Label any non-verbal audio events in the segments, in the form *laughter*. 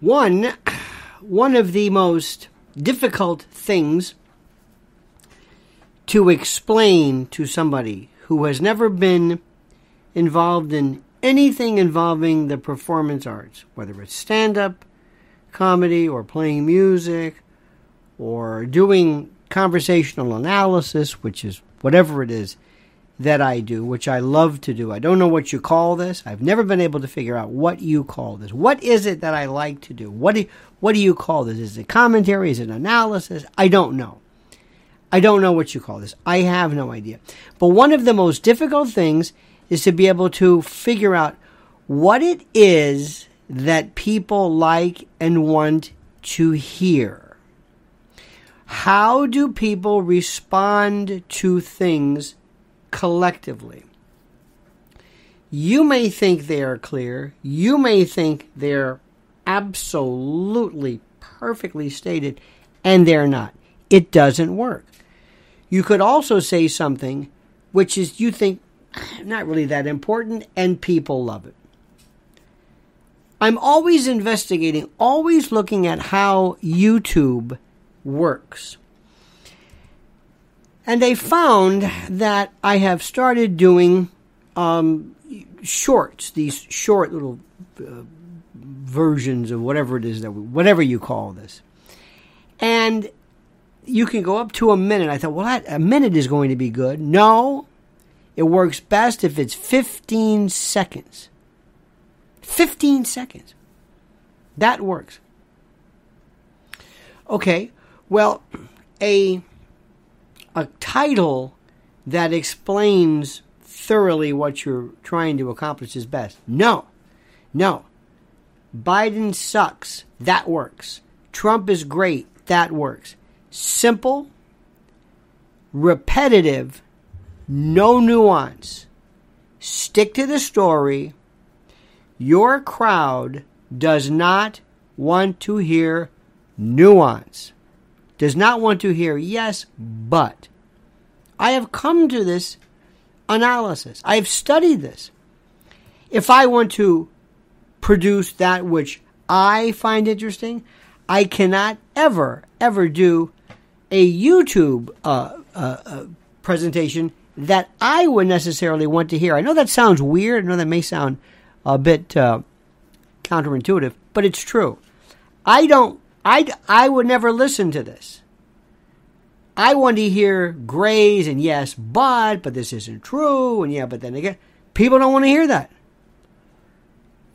One, one of the most difficult things to explain to somebody who has never been involved in anything involving the performance arts, whether it's stand up comedy or playing music or doing conversational analysis, which is whatever it is that I do, which I love to do. I don't know what you call this. I've never been able to figure out what you call this. What is it that I like to do? What do, what do you call this? Is it commentary? Is it analysis? I don't know. I don't know what you call this. I have no idea. But one of the most difficult things is to be able to figure out what it is that people like and want to hear. How do people respond to things collectively? You may think they are clear. You may think they're absolutely perfectly stated, and they're not. It doesn't work. You could also say something which is you think *sighs* not really that important, and people love it. I'm always investigating, always looking at how YouTube works. And they found that I have started doing um, shorts, these short little uh, versions of whatever it is that we, whatever you call this. And you can go up to a minute. I thought, well, that, a minute is going to be good. No, it works best if it's 15 seconds. 15 seconds. That works. Okay, well, a a title that explains thoroughly what you're trying to accomplish is best. No. No. Biden sucks. That works. Trump is great. That works. Simple, repetitive, no nuance. Stick to the story your crowd does not want to hear nuance, does not want to hear yes, but. I have come to this analysis. I have studied this. If I want to produce that which I find interesting, I cannot ever, ever do a YouTube uh, uh, uh, presentation that I would necessarily want to hear. I know that sounds weird. I know that may sound a bit uh, counterintuitive, but it's true. I don't. I I would never listen to this. I want to hear grays and yes, but but this isn't true and yeah, but then again, people don't want to hear that.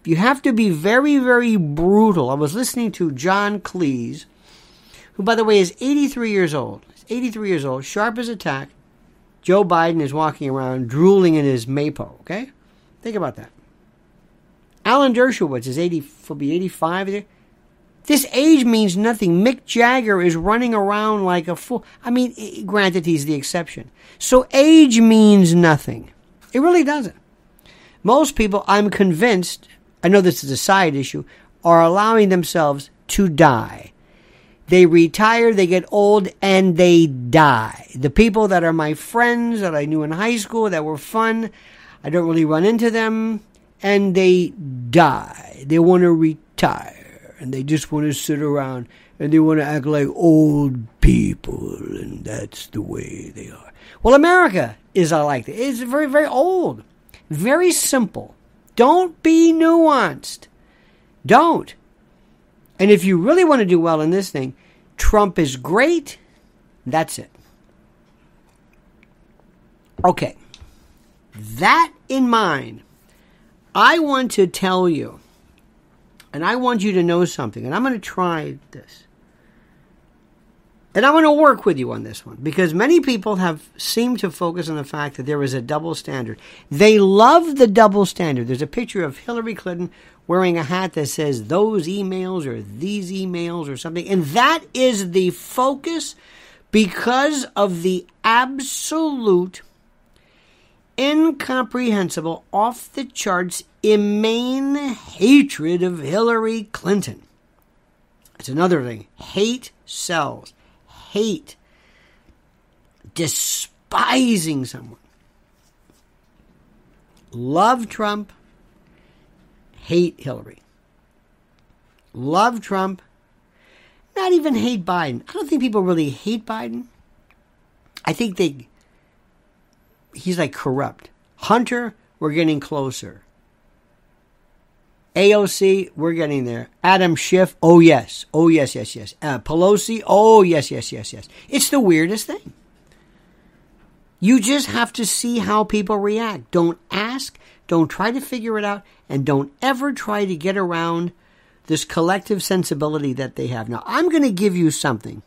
You have to be very very brutal. I was listening to John Cleese, who by the way is 83 years old. He's 83 years old, sharp as a tack. Joe Biden is walking around drooling in his Mapo. Okay, think about that. Alan Dershowitz is 80, will be 85. This age means nothing. Mick Jagger is running around like a fool. I mean, granted, he's the exception. So age means nothing. It really doesn't. Most people, I'm convinced, I know this is a side issue, are allowing themselves to die. They retire, they get old, and they die. The people that are my friends that I knew in high school that were fun, I don't really run into them and they die. They want to retire and they just want to sit around and they want to act like old people and that's the way they are. Well, America is I like that. It's very, very old, very simple. Don't be nuanced. Don't. And if you really want to do well in this thing, Trump is great. That's it. Okay. That in mind, I want to tell you, and I want you to know something, and I'm going to try this. And I'm going to work with you on this one because many people have seemed to focus on the fact that there is a double standard. They love the double standard. There's a picture of Hillary Clinton wearing a hat that says those emails or these emails or something. And that is the focus because of the absolute incomprehensible, off the charts, inane hatred of Hillary Clinton. It's another thing. Hate sells. Hate. Despising someone. Love Trump. Hate Hillary. love Trump, not even hate Biden. I don't think people really hate Biden. I think they he's like corrupt. Hunter, we're getting closer. AOC, we're getting there. Adam Schiff, oh yes, oh yes, yes, yes. Uh, Pelosi, oh yes, yes, yes, yes. It's the weirdest thing. You just have to see how people react. Don't ask, don't try to figure it out, and don't ever try to get around this collective sensibility that they have. Now, I'm going to give you something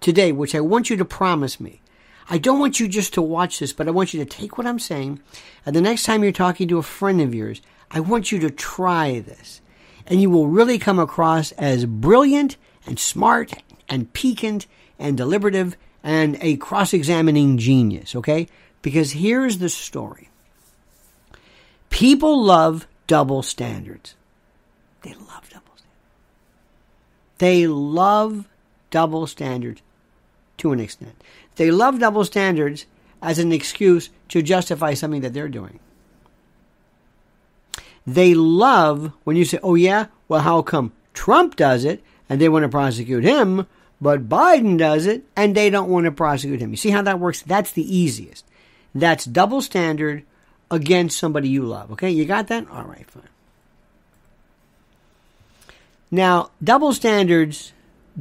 today, which I want you to promise me. I don't want you just to watch this, but I want you to take what I'm saying, and the next time you're talking to a friend of yours, I want you to try this. And you will really come across as brilliant and smart and piquant and deliberative and a cross examining genius, okay? Because here's the story people love double standards. They love double standards. They love double standards to an extent. They love double standards as an excuse to justify something that they're doing. They love when you say, oh, yeah, well, how come Trump does it and they want to prosecute him, but Biden does it and they don't want to prosecute him? You see how that works? That's the easiest. That's double standard against somebody you love. Okay, you got that? All right, fine. Now, double standards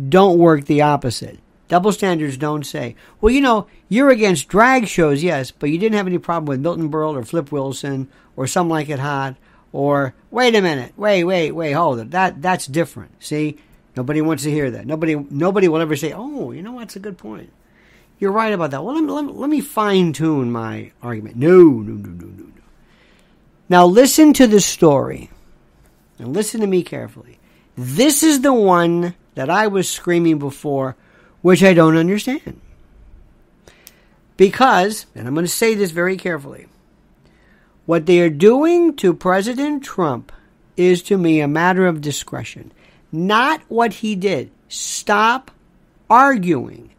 don't work the opposite. Double standards don't say, well, you know, you're against drag shows, yes, but you didn't have any problem with Milton Berle or Flip Wilson or Some Like It Hot or wait a minute, wait, wait, wait, hold it. That that's different. See, nobody wants to hear that. Nobody nobody will ever say, oh, you know what's a good point. You're right about that. Well, let me, let me, let me fine tune my argument. No, no, no, no, no, no. Now listen to the story, and listen to me carefully. This is the one that I was screaming before, which I don't understand. Because, and I'm going to say this very carefully, what they are doing to President Trump is to me a matter of discretion, not what he did. Stop arguing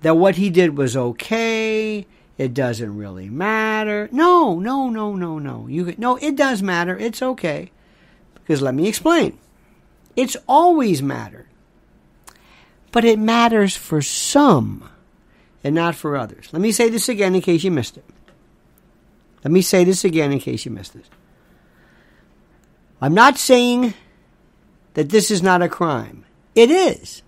that what he did was okay. It doesn't really matter. No, no, no, no, no. You no, it does matter. It's okay. Because let me explain. It's always mattered. But it matters for some and not for others. Let me say this again in case you missed it. Let me say this again in case you missed it. I'm not saying that this is not a crime. It is.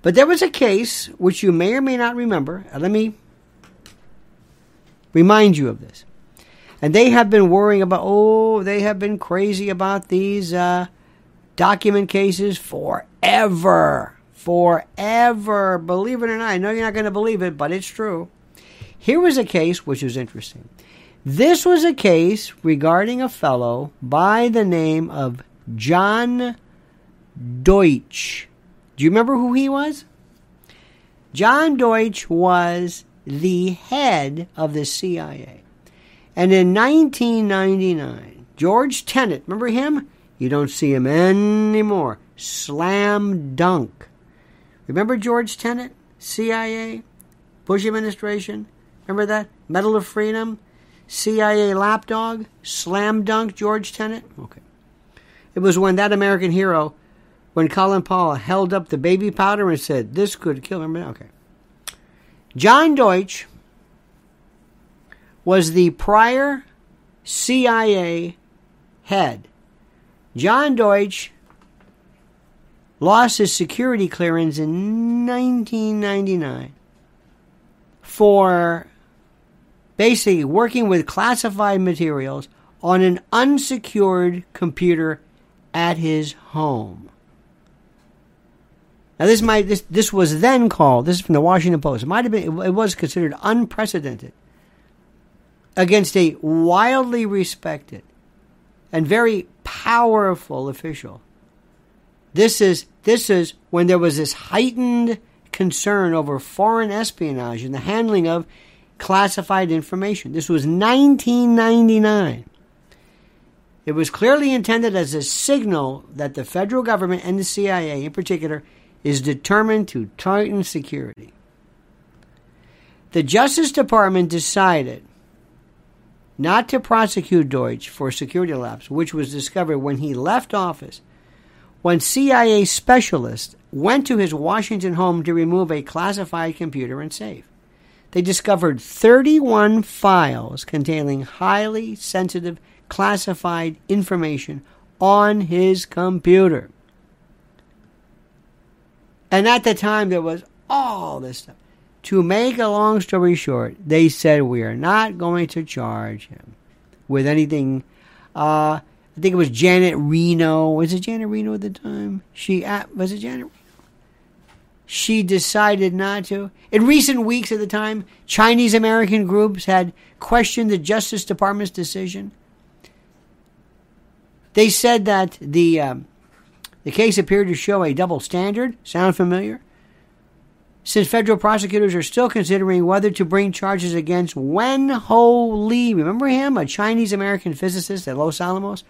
But there was a case which you may or may not remember. Let me remind you of this. And they have been worrying about, oh, they have been crazy about these uh, document cases forever. Forever. Believe it or not. I know you're not going to believe it, but it's true. Here was a case which was interesting. This was a case regarding a fellow by the name of John Deutsch. Do you remember who he was? John Deutsch was the head of the CIA. And in 1999, George Tenet, remember him? You don't see him anymore. Slam dunk. Remember George Tenet? CIA? Bush administration? Remember that? Medal of Freedom, CIA lapdog, slam dunk George Tenet? Okay. It was when that American hero, when Colin Powell held up the baby powder and said, This could kill him. Okay. John Deutsch was the prior CIA head. John Deutsch lost his security clearance in 1999 for basically working with classified materials on an unsecured computer at his home. Now this might this this was then called this is from the Washington Post. It might have been it was considered unprecedented against a wildly respected and very powerful official. This is this is when there was this heightened concern over foreign espionage and the handling of classified information. This was 1999. It was clearly intended as a signal that the federal government and the CIA in particular is determined to tighten security. The Justice Department decided not to prosecute Deutsch for security lapse, which was discovered when he left office when CIA specialists went to his Washington home to remove a classified computer and safe. They discovered 31 files containing highly sensitive classified information on his computer. And at the time, there was all this stuff. To make a long story short, they said we are not going to charge him with anything. Uh, I think it was Janet Reno. Was it Janet Reno at the time? She uh, was it Janet? Reno? She decided not to. In recent weeks, at the time, Chinese American groups had questioned the Justice Department's decision. They said that the um, the case appeared to show a double standard. Sound familiar? Since federal prosecutors are still considering whether to bring charges against Wen Ho Lee, remember him, a Chinese American physicist at Los Alamos,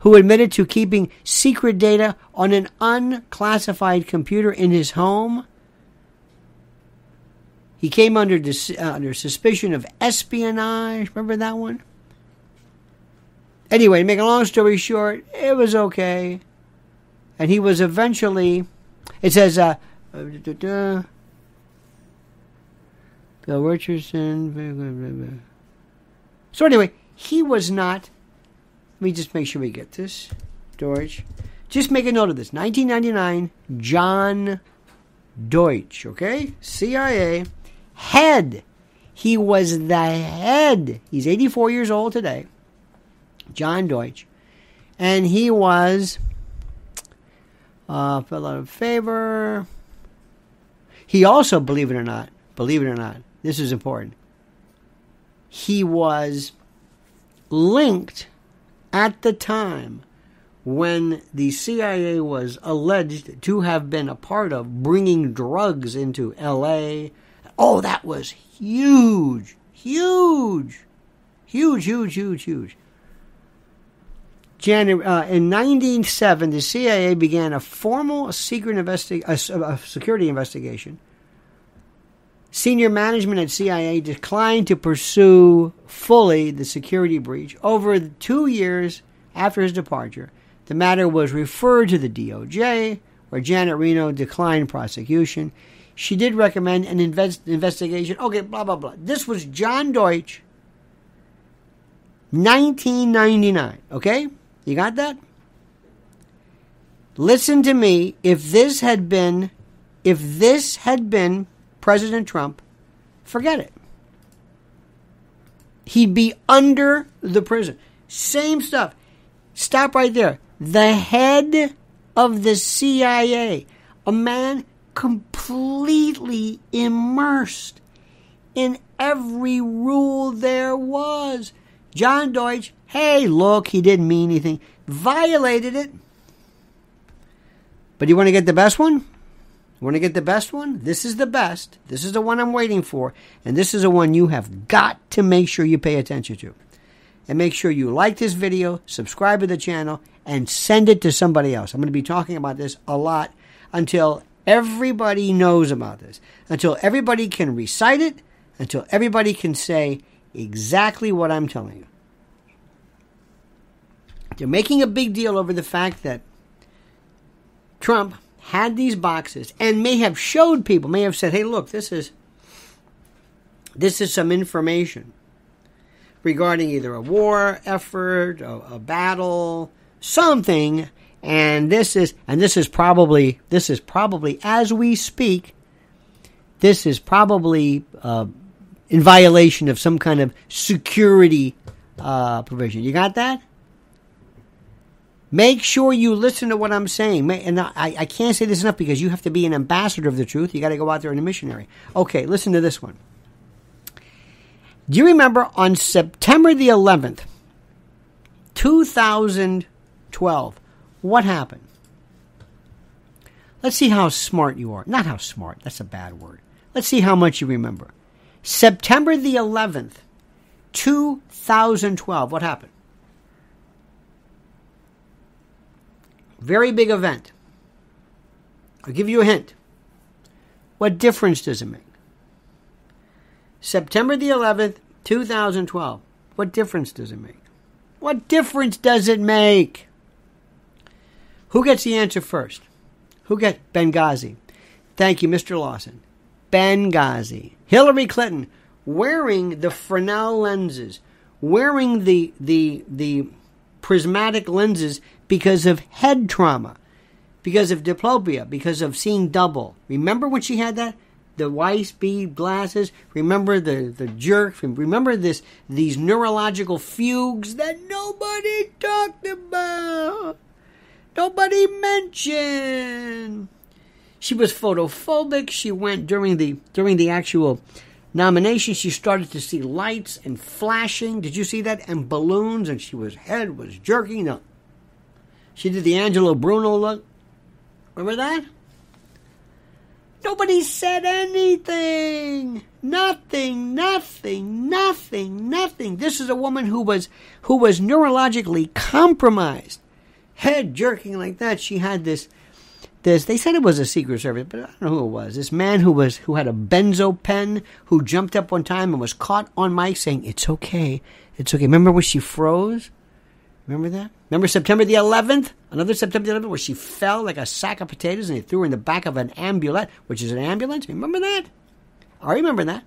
who admitted to keeping secret data on an unclassified computer in his home. He came under dis- uh, under suspicion of espionage. Remember that one? Anyway, to make a long story short, it was okay and he was eventually. It says, uh, Bill Richardson. So anyway, he was not. Let me just make sure we get this, Deutsch. Just make a note of this. 1999, John Deutsch. Okay, CIA head. He was the head. He's 84 years old today. John Deutsch, and he was uh, fell out of favor. He also, believe it or not, believe it or not, this is important. He was linked at the time when the CIA was alleged to have been a part of bringing drugs into LA. Oh, that was huge, huge, huge, huge, huge, huge. January, uh, in 1907, the CIA began a formal secret investi- a, a security investigation. Senior management at CIA declined to pursue fully the security breach. Over two years after his departure, the matter was referred to the DOJ, where Janet Reno declined prosecution. She did recommend an invest- investigation. Okay, blah, blah, blah. This was John Deutsch, 1999. Okay? You got that? Listen to me. If this had been, if this had been President Trump, forget it. He'd be under the prison. Same stuff. Stop right there. The head of the CIA, a man completely immersed in every rule there was. John Deutsch Hey, look, he didn't mean anything. Violated it. But you want to get the best one? You want to get the best one? This is the best. This is the one I'm waiting for. And this is the one you have got to make sure you pay attention to. And make sure you like this video, subscribe to the channel, and send it to somebody else. I'm going to be talking about this a lot until everybody knows about this, until everybody can recite it, until everybody can say exactly what I'm telling you. They're making a big deal over the fact that Trump had these boxes and may have showed people, may have said, "Hey, look, this is this is some information regarding either a war effort, a, a battle, something." And this is and this is probably this is probably as we speak. This is probably uh, in violation of some kind of security uh, provision. You got that? Make sure you listen to what I'm saying. And I, I can't say this enough because you have to be an ambassador of the truth. You got to go out there and a missionary. Okay, listen to this one. Do you remember on September the 11th, 2012, what happened? Let's see how smart you are. Not how smart, that's a bad word. Let's see how much you remember. September the 11th, 2012, what happened? Very big event. I'll give you a hint. What difference does it make? September the 11th, 2012. What difference does it make? What difference does it make? Who gets the answer first? Who gets Benghazi? Thank you, Mr. Lawson. Benghazi. Hillary Clinton wearing the Fresnel lenses, wearing the the the prismatic lenses because of head trauma, because of diplopia, because of seeing double. Remember when she had that? The Weiss bead glasses. Remember the, the jerk. Remember this these neurological fugues that nobody talked about. Nobody mentioned. She was photophobic. She went during the during the actual nomination. She started to see lights and flashing. Did you see that? And balloons. And she was head was jerking. No. She did the Angelo Bruno look. Remember that? Nobody said anything. Nothing, nothing, nothing, nothing. This is a woman who was who was neurologically compromised head jerking like that. She had this this they said it was a secret service, but I don't know who it was. This man who was who had a benzo pen who jumped up one time and was caught on mic saying, It's okay. It's okay. Remember when she froze? Remember that? Remember September the 11th? Another September the 11th where she fell like a sack of potatoes and they threw her in the back of an ambulance, which is an ambulance. Remember that? I remember that.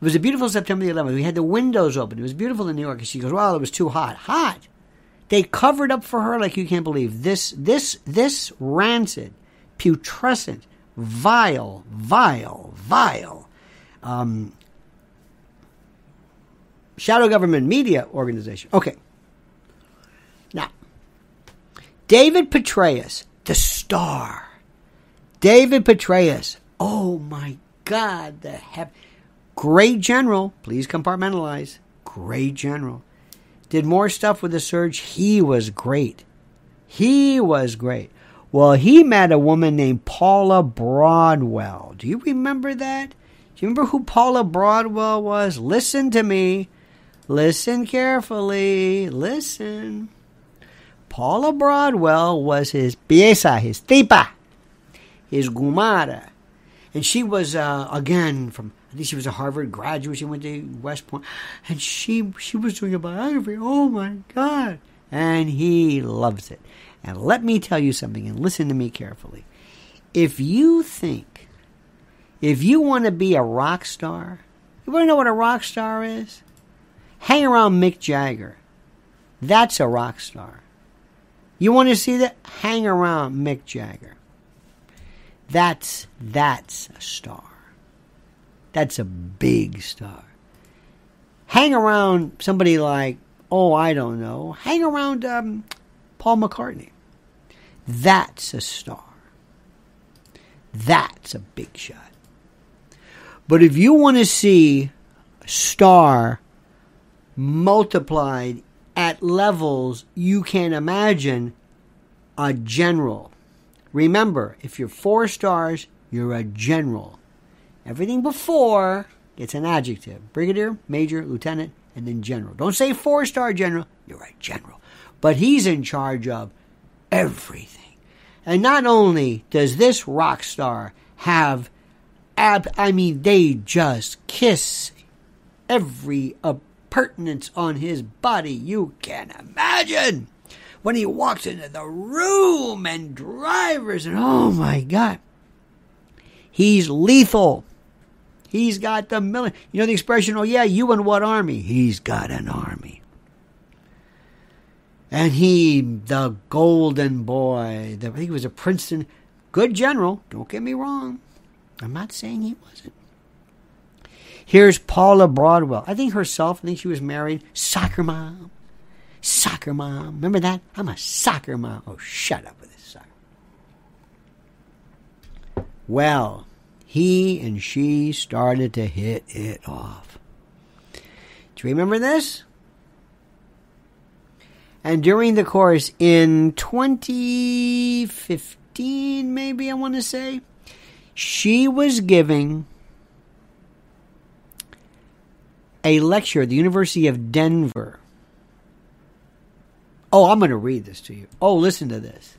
It was a beautiful September the 11th. We had the windows open. It was beautiful in New York. And she goes, well, it was too hot. Hot? They covered up for her like you can't believe. This, this, this rancid, putrescent, vile, vile, vile, um, shadow government media organization. Okay. Now, David Petraeus, the star. David Petraeus. Oh my God, the hev- great general. Please compartmentalize. Great general did more stuff with the surge. He was great. He was great. Well, he met a woman named Paula Broadwell. Do you remember that? Do you remember who Paula Broadwell was? Listen to me. Listen carefully. Listen. Paula Broadwell was his pieza, his tipa, his gumara. And she was, uh, again, from I think she was a Harvard graduate. She went to West Point. And she she was doing a biography. Oh my God! And he loves it. And let me tell you something, and listen to me carefully. If you think, if you want to be a rock star, you want to know what a rock star is? Hang around Mick Jagger. That's a rock star. You want to see that? Hang around Mick Jagger. That's that's a star. That's a big star. Hang around somebody like, oh, I don't know, hang around um, Paul McCartney. That's a star. That's a big shot. But if you want to see a star multiplied at levels you can imagine, a general. Remember, if you're four stars, you're a general. Everything before gets an adjective brigadier, major, lieutenant, and then general. Don't say four star general, you're a general. But he's in charge of everything. And not only does this rock star have, ab- I mean, they just kiss every uh, appurtenance on his body you can imagine. When he walks into the room and drivers, and oh my God, he's lethal. He's got the million. You know the expression, oh, yeah, you and what army? He's got an army. And he, the golden boy, the, he was a Princeton, good general, don't get me wrong. I'm not saying he wasn't. Here's Paula Broadwell. I think herself, I think she was married. Soccer mom. Soccer mom. Remember that? I'm a soccer mom. Oh, shut up with this soccer. Well, he and she started to hit it off. Do you remember this? And during the course in 2015, maybe I want to say, she was giving a lecture at the University of Denver. Oh, I'm going to read this to you. Oh, listen to this.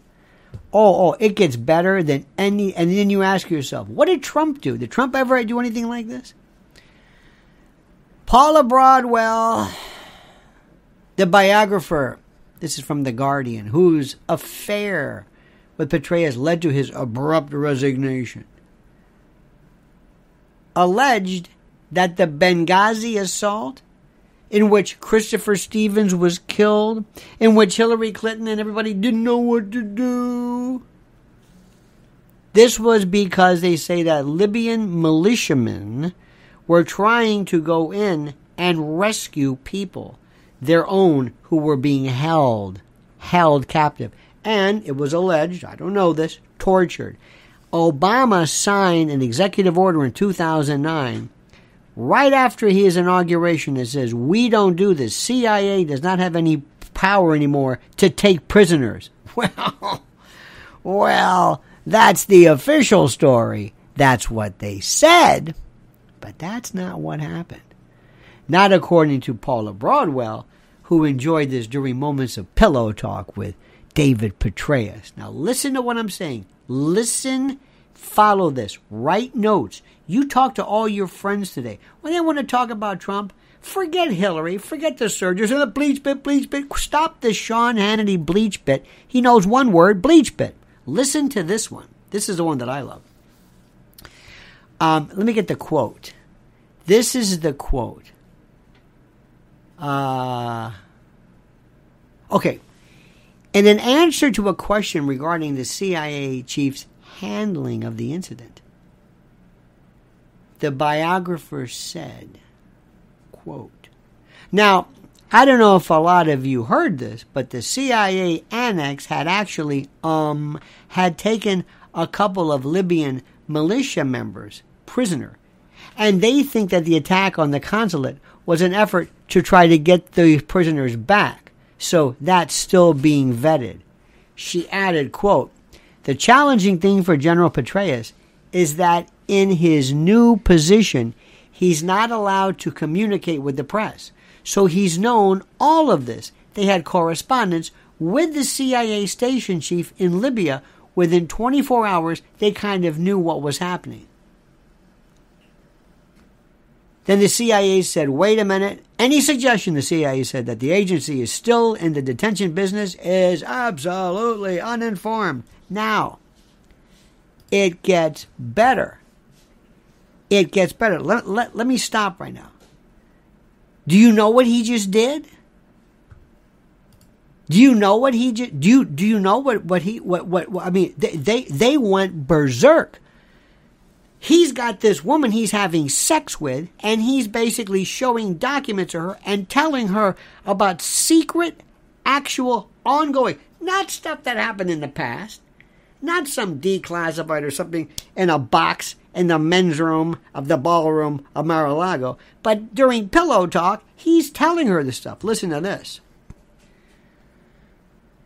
Oh, oh, it gets better than any. And then you ask yourself, what did Trump do? Did Trump ever do anything like this? Paula Broadwell, the biographer, This is from The Guardian, whose affair with Petraeus led to his abrupt resignation. Alleged that the Benghazi assault, in which Christopher Stevens was killed, in which Hillary Clinton and everybody didn't know what to do. This was because they say that Libyan militiamen were trying to go in and rescue people, their own, who were being held, held captive. And it was alleged, I don't know this, tortured. Obama signed an executive order in 2009 right after his inauguration that says we don't do this. CIA does not have any power anymore to take prisoners. *laughs* Well, well, that's the official story. That's what they said, but that's not what happened. Not according to Paula Broadwell, who enjoyed this during moments of pillow talk with David Petraeus. Now, listen to what I'm saying. Listen, follow this, write notes. You talk to all your friends today. When they want to talk about Trump, forget Hillary, forget the surgeons and the bleach bit, bleach bit. Stop the Sean Hannity bleach bit. He knows one word, bleach bit. Listen to this one. This is the one that I love. Um, let me get the quote. This is the quote. Uh, okay. In an answer to a question regarding the CIA chief's handling of the incident, the biographer said, quote, Now, I don't know if a lot of you heard this, but the CIA annex had actually um had taken a couple of Libyan militia members prisoner. And they think that the attack on the consulate was an effort to try to get the prisoners back. So that's still being vetted. She added, quote, the challenging thing for General Petraeus is that in his new position, he's not allowed to communicate with the press. So he's known all of this. They had correspondence with the CIA station chief in Libya. Within 24 hours, they kind of knew what was happening. Then the CIA said, wait a minute. Any suggestion, the CIA said, that the agency is still in the detention business is absolutely uninformed. Now, it gets better. It gets better. Let, let, let me stop right now. Do you know what he just did? Do you know what he just do you do you know what what he what what, what I mean they, they they went berserk he's got this woman he's having sex with, and he's basically showing documents to her and telling her about secret, actual, ongoing, not stuff that happened in the past, not some declassified or something in a box in the men's room of the ballroom of Mar-a-Lago, but during pillow talk, he's telling her the stuff. Listen to this.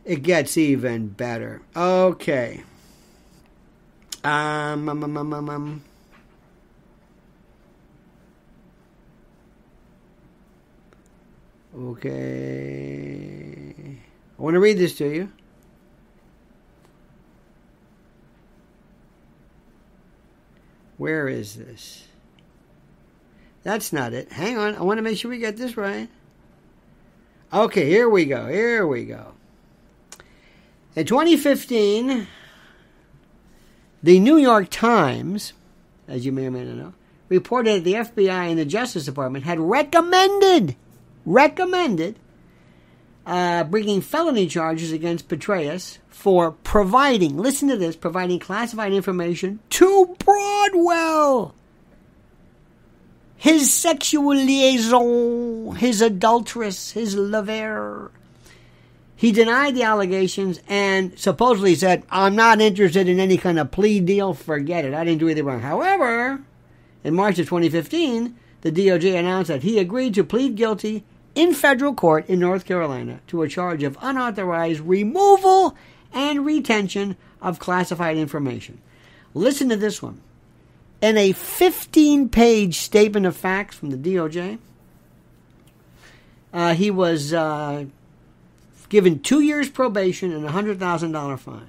It gets even better. Okay. Um, um, um, um, um, um. Okay. I want to read this to you. Where is this? That's not it. Hang on. I want to make sure we get this right. Okay, here we go. Here we go. In 2015, the New York Times, as you may or may not know, reported that the FBI and the Justice Department had recommended, recommended, uh, bringing felony charges against Petraeus for providing, listen to this, providing classified information to Broadwell. His sexual liaison, his adulteress, his lover. He denied the allegations and supposedly said, I'm not interested in any kind of plea deal. Forget it. I didn't do anything wrong. However, in March of 2015, the DOJ announced that he agreed to plead guilty in federal court in North Carolina to a charge of unauthorized removal and retention of classified information. Listen to this one. In a 15 page statement of facts from the DOJ, uh, he was uh, given two years probation and a $100,000 fine.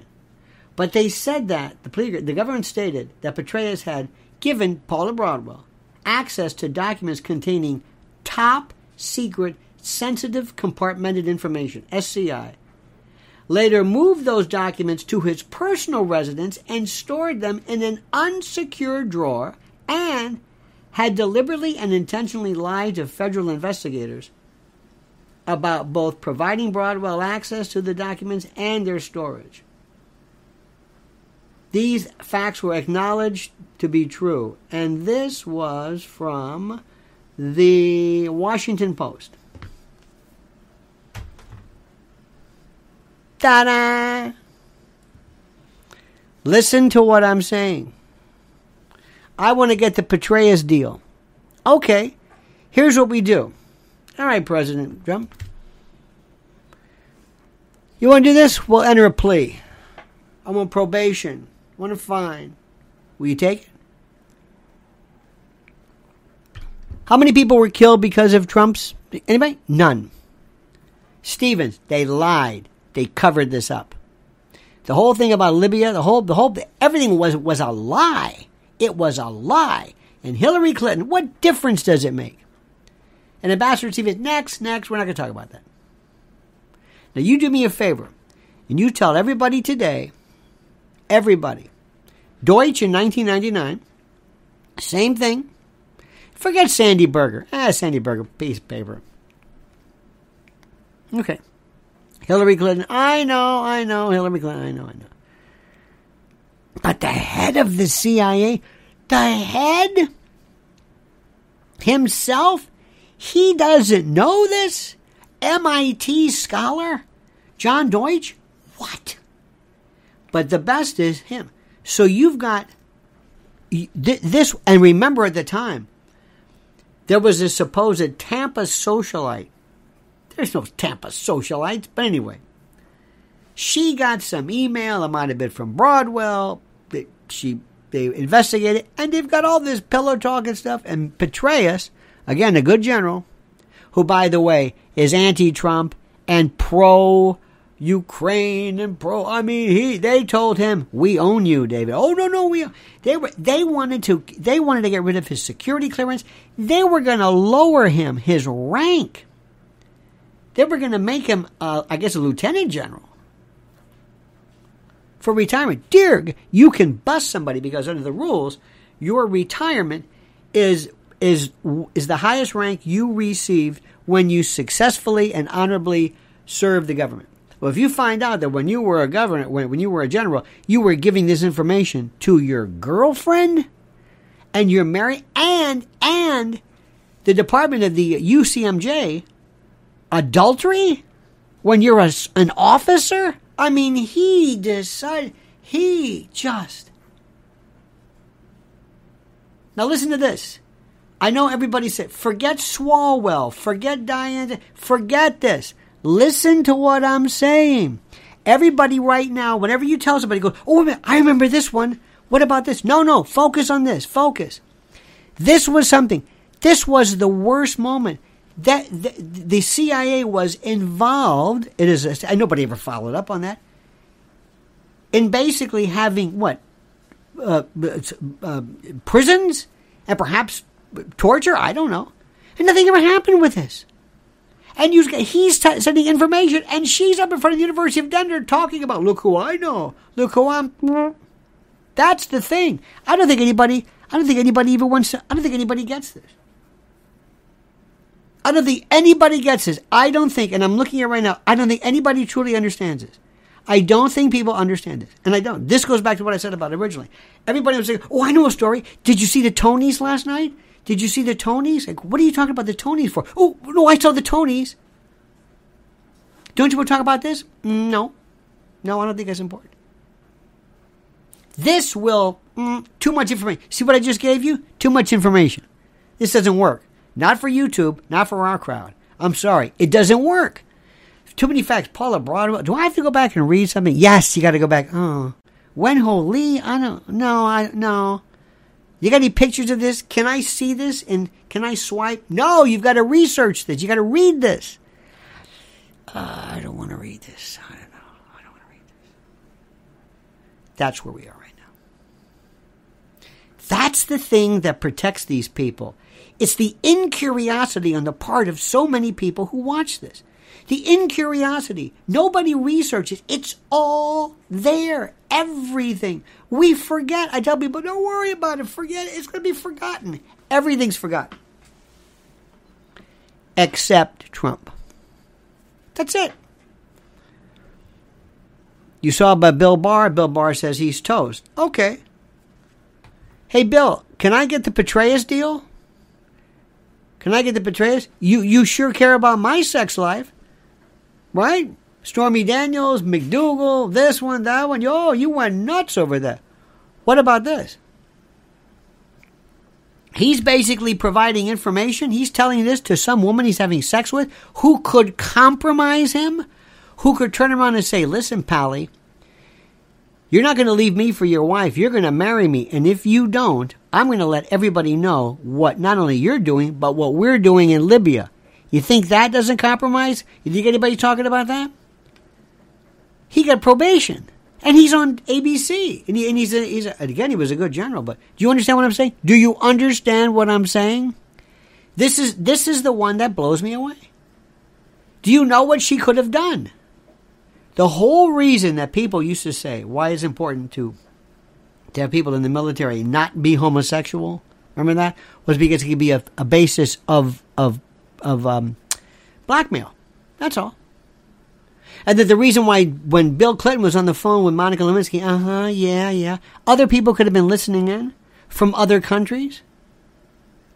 But they said that, the, plea, the government stated that Petraeus had given Paula Broadwell access to documents containing top secret sensitive compartmented information, SCI, later moved those documents to his personal residence and stored them in an unsecured drawer and had deliberately and intentionally lied to federal investigators about both providing Broadwell access to the documents and their storage. These facts were acknowledged to be true, and this was from the Washington Post. Ta da! Listen to what I'm saying. I want to get the Petraeus deal. Okay, here's what we do. All right, President Trump. You want to do this? We'll enter a plea. I want probation. I want a fine. Will you take it? How many people were killed because of Trump's? Anybody? None. Stevens, they lied. They covered this up. The whole thing about Libya, the whole, the whole, everything was was a lie. It was a lie. And Hillary Clinton, what difference does it make? And Ambassador Stevens, next, next, we're not going to talk about that. Now you do me a favor, and you tell everybody today, everybody, Deutsch in 1999, same thing. Forget Sandy Berger. Ah, Sandy Berger, piece of paper. Okay. Hillary Clinton, I know, I know, Hillary Clinton, I know, I know. But the head of the CIA, the head himself, he doesn't know this? MIT scholar? John Deutsch? What? But the best is him. So you've got this, and remember at the time, there was a supposed Tampa socialite. There's no Tampa socialites, but anyway. She got some email, it might have been from Broadwell. She they investigated, and they've got all this pillow talk and stuff. And Petraeus, again, a good general, who, by the way, is anti-Trump and pro Ukraine and pro. I mean, he they told him we own you, David. Oh no, no, we they were they wanted to they wanted to get rid of his security clearance. They were going to lower him his rank. They were going to make him, uh, I guess, a lieutenant general for retirement. Dear, you can bust somebody because under the rules, your retirement is is is the highest rank you received when you successfully and honorably serve the government. Well, if you find out that when you were a governor, when, when you were a general, you were giving this information to your girlfriend and you're married and, and the department of the UCMJ, adultery when you're a, an officer? I mean, he decided, he just. Now listen to this. I know everybody said, forget Swalwell, forget Diane, forget this. Listen to what I'm saying. Everybody right now, whenever you tell somebody, go, oh, I remember this one. What about this? No, no, focus on this. Focus. This was something. This was the worst moment. That the, the CIA was involved. It is. A, nobody ever followed up on that. In basically having what uh, uh, prisons and perhaps torture. I don't know. And nothing ever happened with this and you, he's t- sending information, and she's up in front of the University of Denver talking about, look who I know, look who I'm. That's the thing. I don't think anybody. I don't think anybody even wants to. I don't think anybody gets this. I don't think anybody gets this. I don't think, and I'm looking at right now. I don't think anybody truly understands this. I don't think people understand this, and I don't. This goes back to what I said about originally. Everybody was saying, "Oh, I know a story. Did you see the Tonys last night? Did you see the Tonys? Like, what are you talking about the Tonys for? Oh, no, I saw the Tonys. Don't you want to talk about this? No. No, I don't think that's important. This will, mm, too much information. See what I just gave you? Too much information. This doesn't work. Not for YouTube, not for our crowd. I'm sorry. It doesn't work. Too many facts. Paula Broadwell. Do I have to go back and read something? Yes, you got to go back. Oh. Wen Ho Lee? I don't, no, I, no. You got any pictures of this? Can I see this? And can I swipe? No, you've got to research this. You got to read this. Uh, I don't want to read this. I don't know. I don't want to read this. That's where we are right now. That's That's the thing that protects these people. It's the incuriosity on the part of so many people who watch this. The incuriosity. Nobody researches. It's all there. Everything. We forget. I tell people, don't worry about it. Forget it. It's going to be forgotten. Everything's forgotten. Except Trump. That's it. You saw by Bill Barr. Bill Barr says he's toast. Okay. Hey, Bill, can I get the Petraeus deal? Can I get the Petraeus? You you sure care about my sex life, right? Stormy Daniels, McDougal, this one, that one. Yo, you went nuts over that. What about this? He's basically providing information. He's telling this to some woman he's having sex with who could compromise him, who could turn around and say, Listen, Pally, you're not going to leave me for your wife. You're going to marry me. And if you don't, I'm going to let everybody know what not only you're doing, but what we're doing in Libya. You think that doesn't compromise? You think anybody talking about that? He got probation. And he's on ABC. And, he, and he's, a, he's a, again, he was a good general. But do you understand what I'm saying? Do you understand what I'm saying? This is, this is the one that blows me away. Do you know what she could have done? The whole reason that people used to say why it's important to to have people in the military not be homosexual, remember that was because it could be a, a basis of of of um, blackmail. That's all. And that the reason why when Bill Clinton was on the phone with Monica Lewinsky, uh huh, yeah, yeah, other people could have been listening in from other countries.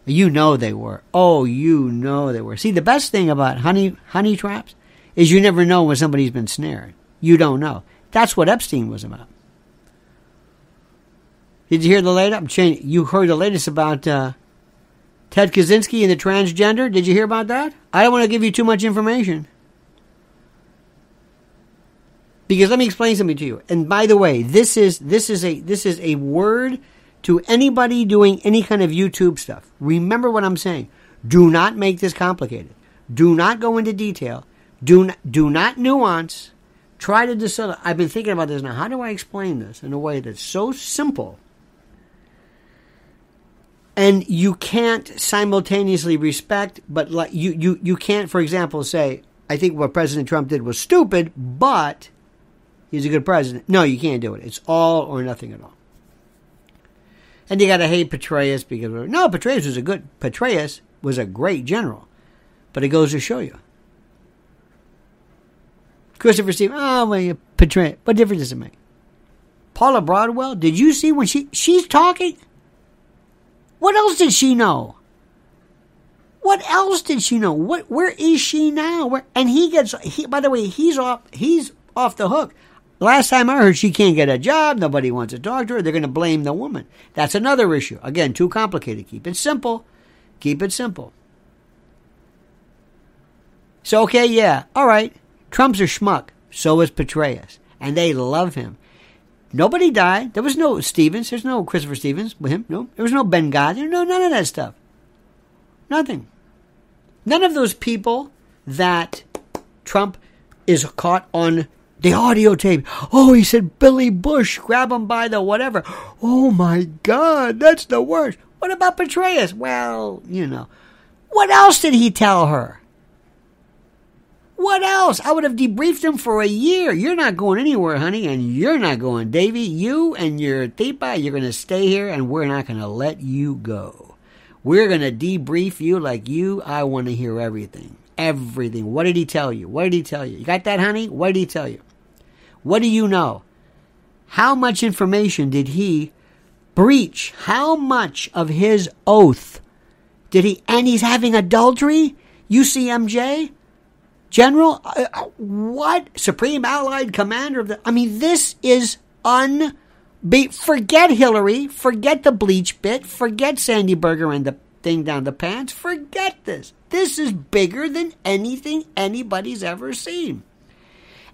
You know they were. Oh, you know they were. See, the best thing about honey honey traps is you never know when somebody's been snared. You don't know. That's what Epstein was about. Did you hear the latest? You heard the latest about uh, Ted Kaczynski and the transgender. Did you hear about that? I don't want to give you too much information. Because let me explain something to you. And by the way, this is this is a this is a word to anybody doing any kind of YouTube stuff. Remember what I'm saying. Do not make this complicated. Do not go into detail. Do not, do not nuance. Try to distill. I've been thinking about this now. How do I explain this in a way that's so simple? And you can't simultaneously respect, but like you, you, you can't, for example, say, I think what President Trump did was stupid, but he's a good president. No, you can't do it. It's all or nothing at all. And you got to hate Petraeus because no, Petraeus was a good Petraeus was a great general, but it goes to show you Christopher Steve, oh, ah, well, you portray What difference does it make? Paula Broadwell, did you see when she she's talking? What else did she know? What else did she know? What where is she now? Where and he gets he by the way, he's off he's off the hook. Last time I heard she can't get a job, nobody wants to talk to her, they're gonna blame the woman. That's another issue. Again, too complicated. Keep it simple. Keep it simple. So okay, yeah, all right. Trump's a schmuck. So is Petraeus. And they love him. Nobody died. There was no Stevens. There's no Christopher Stevens with him. No. There was no Benghazi. No, none of that stuff. Nothing. None of those people that Trump is caught on the audio tape. Oh, he said Billy Bush, grab him by the whatever. Oh my God, that's the worst. What about Petraeus? Well, you know. What else did he tell her? What else? I would have debriefed him for a year. You're not going anywhere, honey, and you're not going, Davy. You and your tipa, you're going to stay here, and we're not going to let you go. We're going to debrief you like you. I want to hear everything. Everything. What did he tell you? What did he tell you? You got that, honey? What did he tell you? What do you know? How much information did he breach? How much of his oath did he? And he's having adultery? UCMJ? General, uh, uh, what? Supreme Allied Commander of the. I mean, this is un. forget Hillary. Forget the BleachBit. Forget Sandy Berger and the thing down the pants. Forget this. This is bigger than anything anybody's ever seen.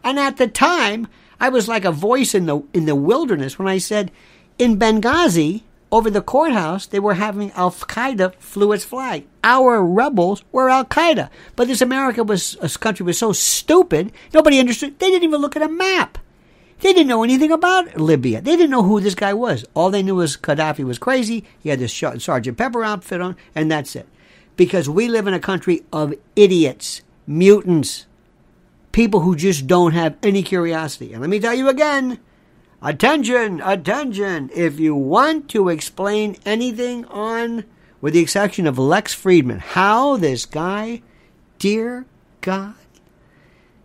And at the time, I was like a voice in the in the wilderness when I said, in Benghazi, over the courthouse, they were having Al Qaeda flew its flag. Our rebels were Al Qaeda. But this America was, this country was so stupid, nobody understood. They didn't even look at a map. They didn't know anything about Libya. They didn't know who this guy was. All they knew was Gaddafi was crazy. He had this Sergeant Pepper outfit on, and that's it. Because we live in a country of idiots, mutants, people who just don't have any curiosity. And let me tell you again attention, attention. If you want to explain anything on, with the exception of Lex Fridman, how this guy, dear God,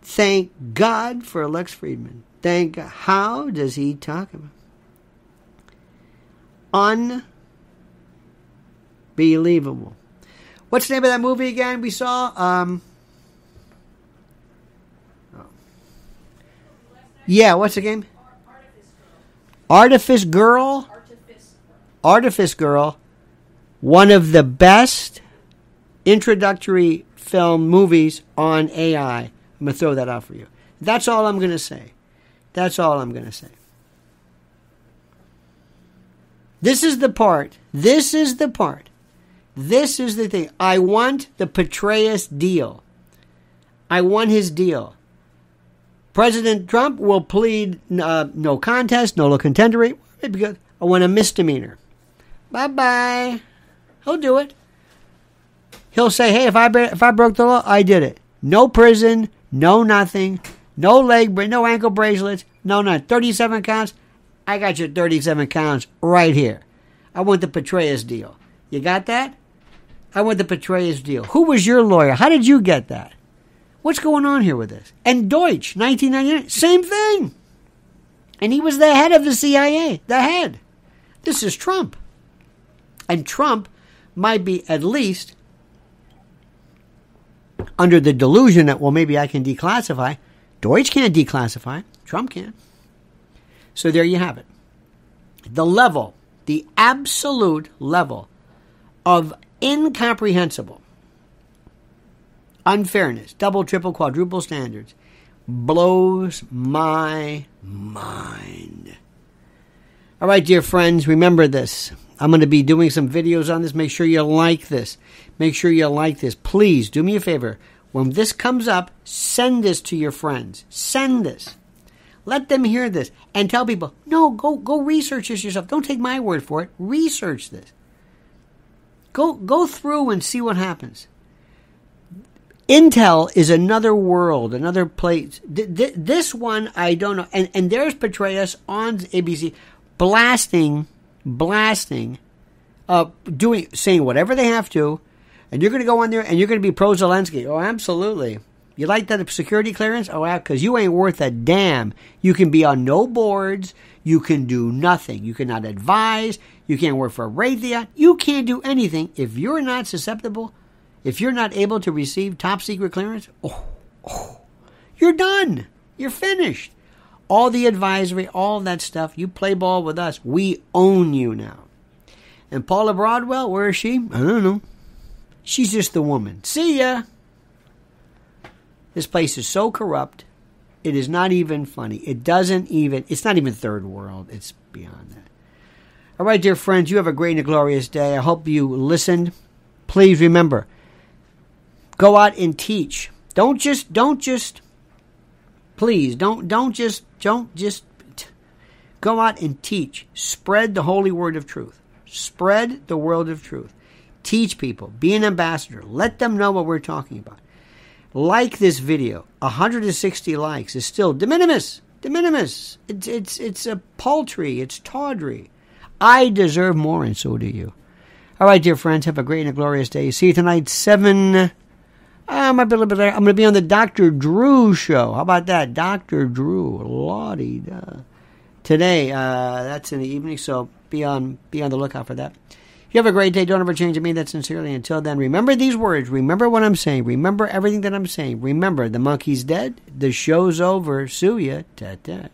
thank God for Lex Fridman. Thank God. How does he talk about? Unbelievable. What's the name of that movie again we saw? Um, oh. Yeah, what's the game? Artifice Girl. Artifice Girl. One of the best introductory film movies on AI. I'm going to throw that out for you. That's all I'm going to say. That's all I'm going to say. This is the part. This is the part. This is the thing. I want the Petraeus deal. I want his deal. President Trump will plead uh, no contest, no contendory. Because I want a misdemeanor. Bye bye. He'll do it. He'll say, "Hey, if I if I broke the law, I did it. No prison, no nothing. No leg, no ankle bracelets. No, no. 37 counts. I got your 37 counts right here. I want the Petraeus deal. You got that? I want the Petraeus deal. Who was your lawyer? How did you get that? What's going on here with this? And Deutch, 1999, same thing. And he was the head of the CIA, the head. This is Trump. And Trump might be at least under the delusion that, well, maybe I can declassify. Deutch can't declassify. Trump can. So there you have it. The level, the absolute level of incomprehensible unfairness, double, triple, quadruple standards blows my mind. All right, dear friends, remember this. I'm going to be doing some videos on this. Make sure you like this. Make sure you like this. Please do me a favor. When this comes up, send this to your friends. Send this. Let them hear this and tell people, no, go go research this yourself. Don't take my word for it. Research this. Go go through and see what happens. Intel is another world, another place. This one I don't know. And and there's Petraeus on ABC blasting, blasting, uh, doing saying whatever they have to and you're going to go on there and you're going to be pro Zelensky. Oh, absolutely. You like that security clearance? Oh, because you ain't worth a damn. You can be on no boards. You can do nothing. You cannot advise. You can't work for Raytheon. You can't do anything if you're not susceptible. If you're not able to receive top secret clearance, oh, oh, you're done. You're finished. All the advisory, all that stuff. You play ball with us. We own you now. And Paula Broadwell, where is she? I don't know. She's just the woman. See ya. This place is so corrupt. It is not even funny. It doesn't even, it's not even third world. It's beyond that. All right, dear friends, you have a great and glorious day. I hope you listened. Please remember, go out and teach. Don't just, don't just, please, don't, don't just, don't just go out and teach. Spread the holy word of truth. Spread the word of truth. Teach people. Be an ambassador. Let them know what we're talking about. Like this video. 160 likes is still de minimis. De minimis. It's, it's, it's a paltry. It's tawdry. I deserve more, and so do you. All right, dear friends, have a great and a glorious day. See you tonight, 7. I might be a little bit. I'm going to be on the Dr. Drew show. How about that? Dr. Drew. Lottie. Today, uh, that's in the evening, so be on, be on the lookout for that. You have a great day. Don't ever change. I mean that sincerely. Until then, remember these words. Remember what I'm saying. Remember everything that I'm saying. Remember, the monkey's dead. The show's over. Sue ya. Ta-ta.